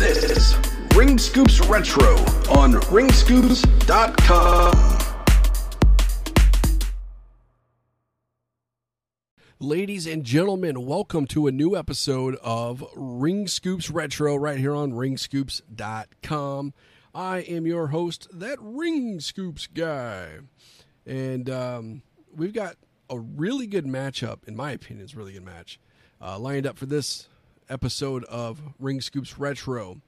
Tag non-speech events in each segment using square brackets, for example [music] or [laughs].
This is Ring Scoops Retro on ringscoops.com. Ladies and gentlemen, welcome to a new episode of Ring Scoops Retro right here on ringscoops.com. I am your host, that Ring Scoops guy. And um, we've got a really good matchup, in my opinion, it's a really good match, uh, lined up for this episode of Ring Scoops Retro.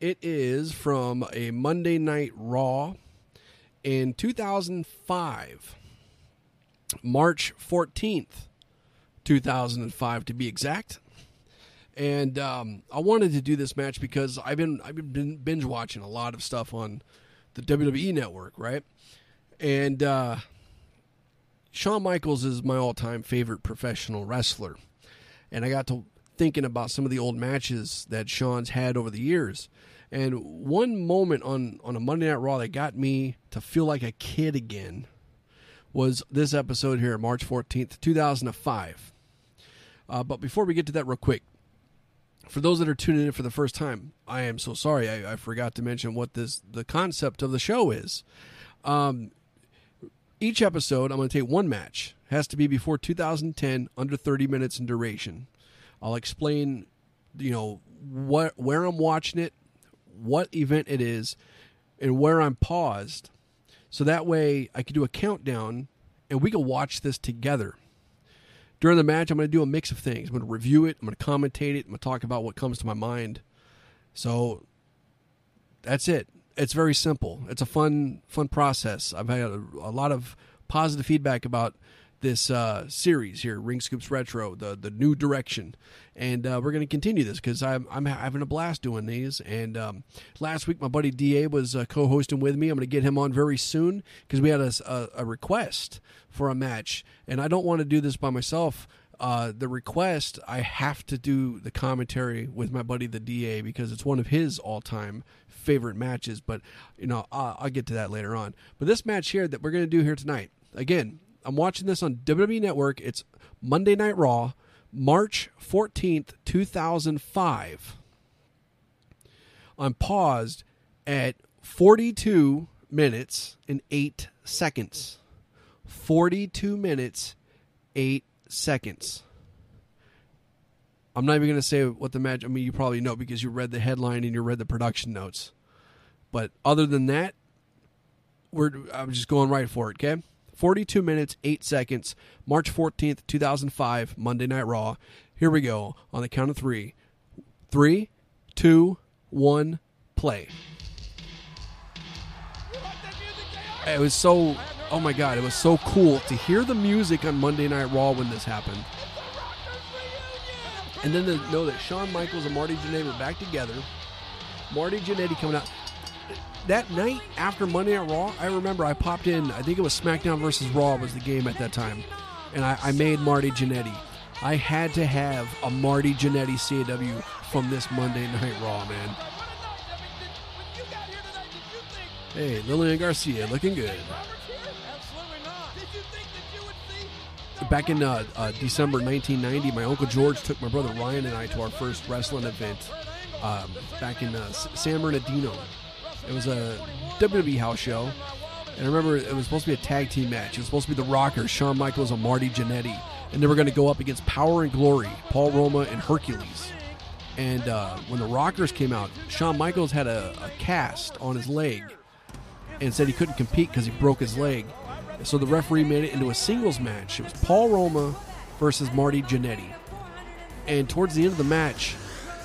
It is from a Monday Night Raw in 2005, March 14th. 2005 to be exact. And um, I wanted to do this match because I've been I've been binge watching a lot of stuff on the WWE network, right? And uh, Shawn Michaels is my all-time favorite professional wrestler, and I got to thinking about some of the old matches that Shawn's had over the years. And one moment on on a Monday Night Raw that got me to feel like a kid again was this episode here, March 14th, 2005. Uh, but before we get to that, real quick, for those that are tuning in for the first time, I am so sorry. I, I forgot to mention what this the concept of the show is. Um, each episode, I'm going to take one match. Has to be before 2010, under 30 minutes in duration. I'll explain, you know, what where I'm watching it, what event it is, and where I'm paused, so that way I can do a countdown and we can watch this together during the match, I'm going to do a mix of things. I'm going to review it. I'm going to commentate it. I'm going to talk about what comes to my mind. So that's it. It's very simple. It's a fun, fun process. I've had a, a lot of positive feedback about this uh, series here, Ring Scoops Retro, the the new direction, and uh, we're going to continue this because I'm I'm having a blast doing these. And um, last week, my buddy Da was uh, co-hosting with me. I'm going to get him on very soon because we had a, a, a, request for a match, and I don't want to do this by myself. Uh, the request, I have to do the commentary with my buddy the Da because it's one of his all-time favorite matches. But you know, I'll, I'll get to that later on. But this match here that we're going to do here tonight, again, I'm watching this on WWE Network. It's Monday Night Raw, March 14th, 2005. I'm paused at 42 minutes and 8 seconds. 42 minutes, 8 seconds. I'm not even going to say what the match. I mean, you probably know because you read the headline and you read the production notes. But other than that, we're I'm just going right for it. Okay. 42 minutes, 8 seconds, March 14th, 2005, Monday Night Raw. Here we go on the count of three. Three, two, one, play. It was so, oh my God, it was so cool to hear the music on Monday Night Raw when this happened. And then to know that Shawn Michaels and Marty Jannetty were back together. Marty Jannetty coming out that night after Monday Night Raw, I remember I popped in. I think it was SmackDown versus Raw was the game at that time, and I, I made Marty Jannetty. I had to have a Marty Jannetty CAW from this Monday Night Raw, man. Hey, Lillian Garcia looking good. Back in uh, uh, December 1990, my uncle George took my brother Ryan and I to our first wrestling event um, back in uh, San Bernardino. It was a WWE house show. And I remember it was supposed to be a tag team match. It was supposed to be the Rockers, Shawn Michaels and Marty Jannetty. And they were going to go up against Power and Glory, Paul Roma and Hercules. And uh, when the Rockers came out, Shawn Michaels had a, a cast on his leg and said he couldn't compete because he broke his leg. So the referee made it into a singles match. It was Paul Roma versus Marty Jannetty. And towards the end of the match,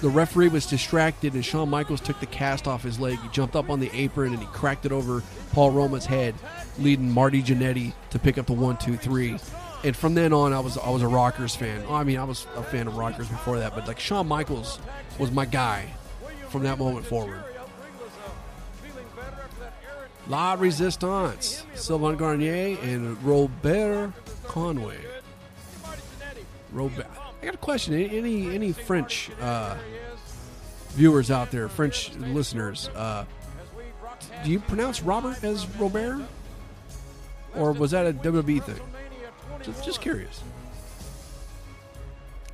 the referee was distracted and Shawn Michaels took the cast off his leg. He jumped up on the apron and he cracked it over Paul Roma's head, leading Marty Jannetty to pick up the one, two, three. And from then on, I was I was a Rockers fan. I mean, I was a fan of Rockers before that, but like Shawn Michaels was my guy from that moment forward. La Resistance, Sylvain Grenier and Robert Conway. Robert. I got a question. Any any French uh, viewers out there, French listeners, uh, do you pronounce Robert as Robert, or was that a WWE thing? Just, just curious.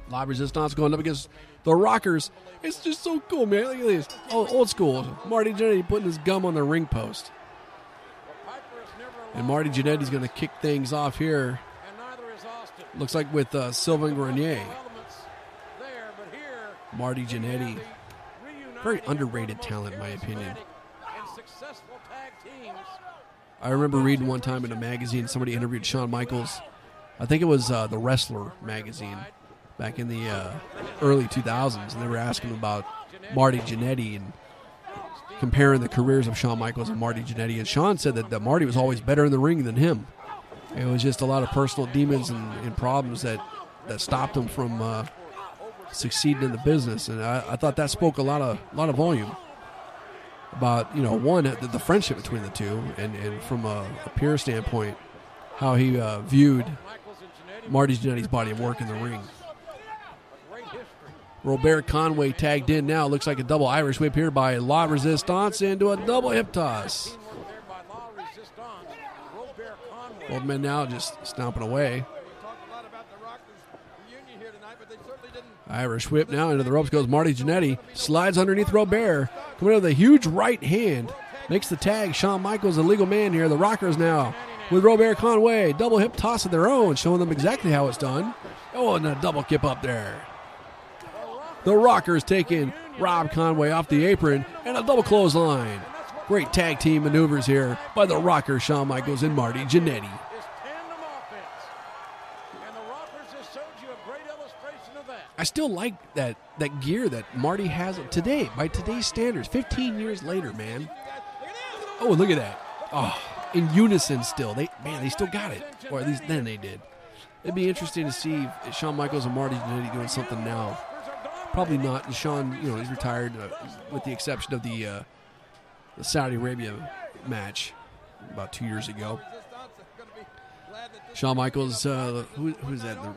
La Resistance going up against The Rockers. It's just so cool, man. Look at this. Oh, old school. Marty Jannetty putting his gum on the ring post. And Marty Jannetty's going to kick things off here. Looks like with uh, Sylvain Grenier. Marty Jannetty. Very underrated talent, in my opinion. I remember reading one time in a magazine, somebody interviewed Shawn Michaels. I think it was uh, the Wrestler magazine back in the uh, early 2000s, and they were asking about Marty Jannetty and comparing the careers of Shawn Michaels and Marty Jannetty. And Shawn said that, that Marty was always better in the ring than him. It was just a lot of personal demons and, and problems that, that stopped him from uh, succeeding in the business. And I, I, thought that spoke a lot of lot of volume about you know one the, the friendship between the two, and, and from a, a peer standpoint, how he uh, viewed Marty Jannetty's body of work in the ring. Robert Conway tagged in now. Looks like a double Irish whip here by La Resistance into a double hip toss. Both men now just stomping away. Irish whip now into the ropes goes Marty Jannetty. Slides underneath Robert. Coming in with a huge right hand. Makes the tag. Shawn Michaels, a legal man here. The Rockers now with Robert Conway. Double hip toss of their own, showing them exactly how it's done. Oh, and a double kip up there. The Rockers taking Rob Conway off the apron and a double clothesline. Great tag team maneuvers here by the Rockers, Shawn Michaels and Marty Jannetty. I still like that that gear that Marty has today by today's standards. 15 years later, man. Oh, look at that. Oh, in unison still. They man, they still got it, or at least then they did. It'd be interesting to see if Shawn Michaels and Marty Jannetty doing something now. Probably not. And Shawn, you know, he's retired, uh, with the exception of the uh, the Saudi Arabia match about two years ago. Shawn Michaels, uh, who, who's that? I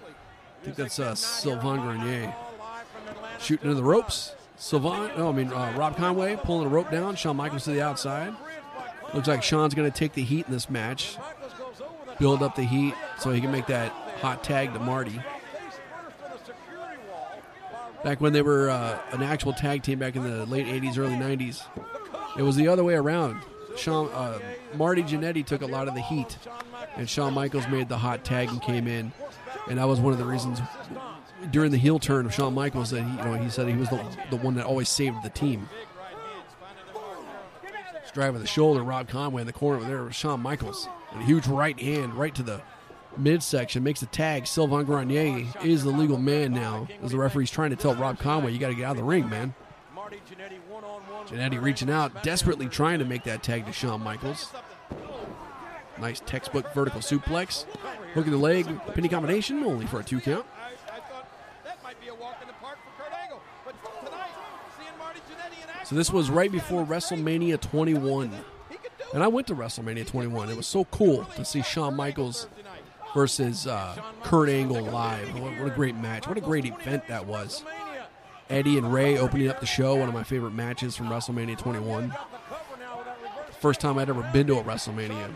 think that's uh, Sylvain Grenier shooting into the ropes. Sylvain, no, I mean uh, Rob Conway pulling a rope down. Shawn Michaels to the outside. Looks like Shawn's going to take the heat in this match, build up the heat so he can make that hot tag to Marty. Back when they were uh, an actual tag team back in the late 80s, early 90s, it was the other way around. Shawn, uh, Marty Jannetty took a lot of the heat, and Shawn Michaels made the hot tag and came in and that was one of the reasons during the heel turn of Shawn Michaels that he, you know, he said he was the, the one that always saved the team. Driving the shoulder, Rob Conway in the corner there was Shawn Michaels, a huge right hand right to the midsection makes the tag. Sylvain Grenier is the legal man now, as the referee's trying to tell Rob Conway, "You got to get out of the ring, man." Jannetty reaching out, desperately trying to make that tag to Shawn Michaels. Nice textbook vertical suplex. Hook in the leg, pinning combination, only for a two count. So this was right before WrestleMania 21. And I went to WrestleMania 21. It was so cool to see Shawn Michaels versus uh, Kurt Angle live. What, what a great match. What a great event that was. Eddie and Rey opening up the show, one of my favorite matches from WrestleMania 21. First time I'd ever been to a WrestleMania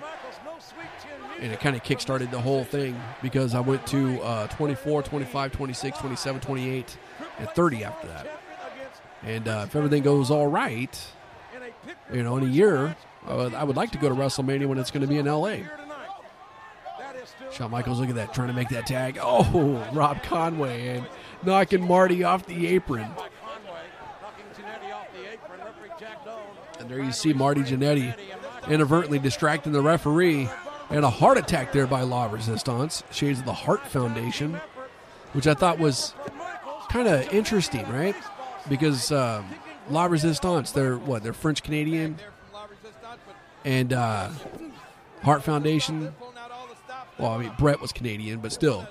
and it kind of kickstarted the whole thing because I went to uh, 24, 25, 26, 27, 28, and 30 after that. And uh, if everything goes all right, you know, in a year, I would like to go to WrestleMania when it's going to be in LA. Shawn Michaels, look at that, trying to make that tag. Oh, Rob Conway and knocking Marty off the apron. And there you see Marty Jannetty inadvertently distracting the referee and a Hart Attack there by La Resistance, Shades of the Hart Foundation, which I thought was kind of interesting, right? Because um, La Resistance, they're what? They're French Canadian, and uh, Hart Foundation. Well, I mean Bret was Canadian, but still,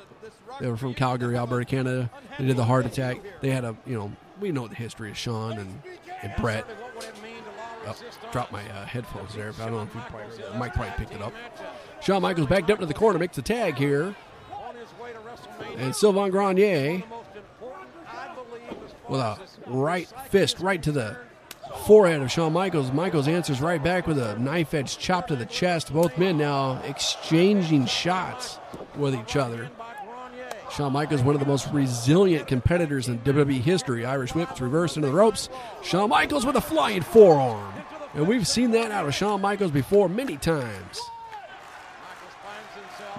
they were from Calgary, Alberta, Canada. They did the Hart Attack. They had a, you know, we know the history of Shawn and, and Bret. Oh, dropped my uh, headphones there. but I don't know if probably, Mike probably picked it up. Shawn Michaels backed up to the corner, makes the tag here. And Sylvain Grenier with a right fist right to the forehead of Shawn Michaels. Michaels answers right back with a knife edge chop to the chest. Both men now exchanging shots with each other. Shawn Michaels, one of the most resilient competitors in WWE history. Irish whips reversed into the ropes. Shawn Michaels with a flying forearm. And we've seen that out of Shawn Michaels before many times.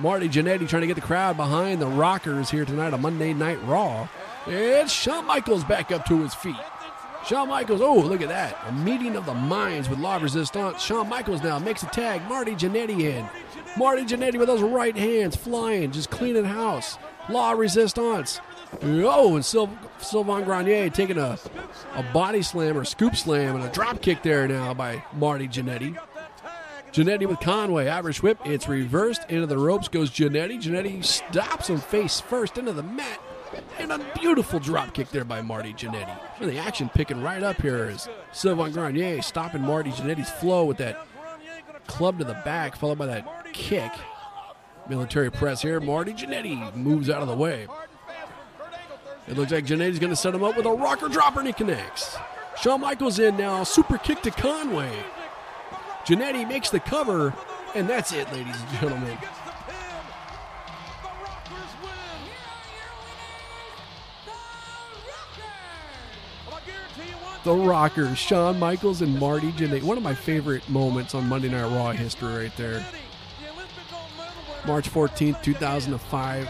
Marty Jannetty trying to get the crowd behind the Rockers here tonight on Monday Night Raw. It's Shawn Michaels back up to his feet. Shawn Michaels, oh, look at that. A meeting of the minds with La Resistance. Shawn Michaels now makes a tag. Marty Jannetty in. Marty Jannetty with those right hands flying, just cleaning house. La Resistance. Oh, and Sylvain Grenier taking a, a body slam or scoop slam and a drop kick there now by Marty Jannetty. Jannetty with Conway. Irish whip. It's reversed. Into the ropes goes Jannetty. Jannetty stops him face first into the mat. And a beautiful drop kick there by Marty Jannetty. And the action picking right up here is Sylvain Grenier stopping Marty Jannetty's flow with that club to the back, followed by that kick. Military press here. Marty Jannetty moves out of the way. It looks like Jannetty's going to set him up with a rocker dropper, and he connects. Shawn Michaels in now. Super kick to Conway. Jannetty makes the cover, and that's it, ladies and gentlemen. The Rockers, Shawn Michaels and Marty Jannetty. One of my favorite moments on Monday Night Raw history right there. March 14th, 2005.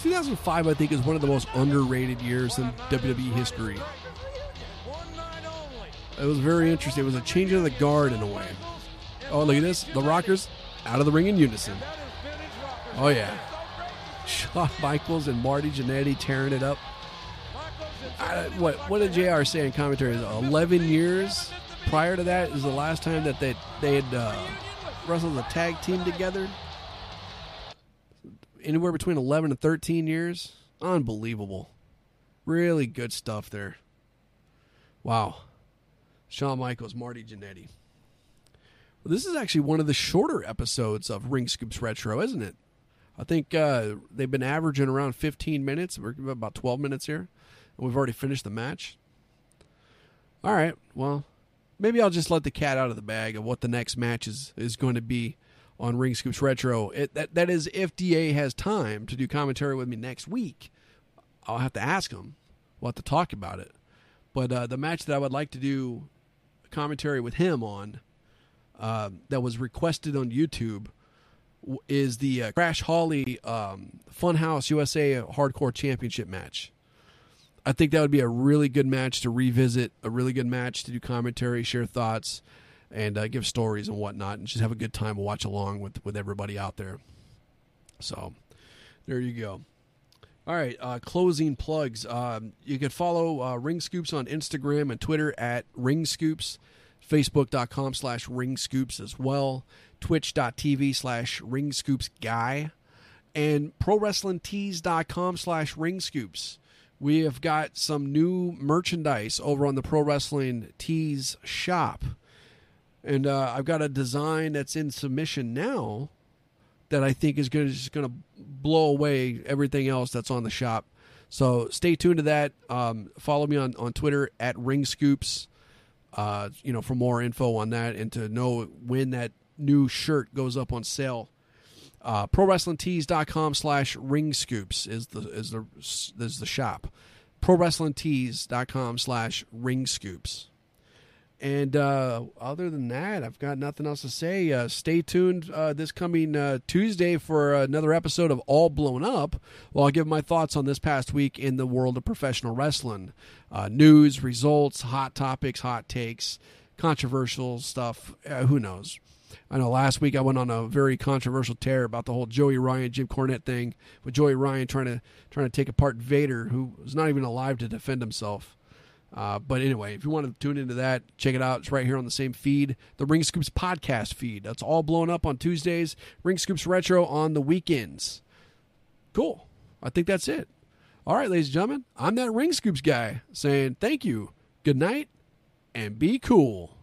2005, I think, is one of the most underrated years in WWE history. It was very interesting. It was a change of the guard in a way. Oh, look at this. The Rockers out of the ring in unison. Oh, yeah. [laughs] Shawn Michaels and Marty Jannetty tearing it up. I, what what did JR say in commentary? 11 years prior to that is the last time that they, they had uh, wrestled a tag team together. Anywhere between 11 and 13 years. Unbelievable. Really good stuff there. Wow. Shawn Michaels, Marty Jannetty. Well, this is actually one of the shorter episodes of Ring Scoops Retro, isn't it? I think uh, they've been averaging around 15 minutes. We're about 12 minutes here. We've already finished the match. All right. Well, maybe I'll just let the cat out of the bag of what the next match is, is going to be on Ring Scoops Retro. It, that, that is, if DA has time to do commentary with me next week, I'll have to ask him. We'll have to talk about it. But uh, the match that I would like to do commentary with him on uh, that was requested on YouTube is the uh, Crash Holly um, Funhouse USA Hardcore Championship match. I think that would be a really good match to revisit, a really good match to do commentary, share thoughts, and uh, give stories and whatnot, and just have a good time, watch along with with everybody out there. So, there you go. All right, uh, closing plugs. Um, you can follow uh, Ring Scoops on Instagram and Twitter at Ring Scoops, Facebook.com slash Ring Scoops as well, Twitch.tv slash Ring Scoops Guy, and ProWrestlingTees.com slash Ring Scoops. We have got some new merchandise over on the Pro Wrestling Tees shop. And uh, I've got a design that's in submission now that I think is going to just going to blow away everything else that's on the shop. So stay tuned to that. Um, follow me on, on Twitter at Ring Scoops. Uh, you know, for more info on that and to know when that new shirt goes up on sale. Uh, ProWrestlingTees.com slash Ring Scoops is the is the is the shop. ProWrestlingTees.com slash Ring Scoops. And uh, other than that, I've got nothing else to say. Uh, stay tuned uh, this coming uh, Tuesday for another episode of All Blown Up, while I give my thoughts on this past week in the world of professional wrestling uh, news, results, hot topics, hot takes, controversial stuff. Uh, who knows? I know last week I went on a very controversial tear about the whole Joey Ryan Jim Cornette thing, with Joey Ryan trying to trying to take apart Vader, who was not even alive to defend himself. Uh, but anyway, if you want to tune into that, check it out. It's right here on the same feed, the Ring Scoops podcast feed. That's all blown up on Tuesdays. Ring Scoops Retro on the weekends. Cool. I think that's it. All right, ladies and gentlemen, I'm that Ring Scoops guy saying thank you, good night, and be cool.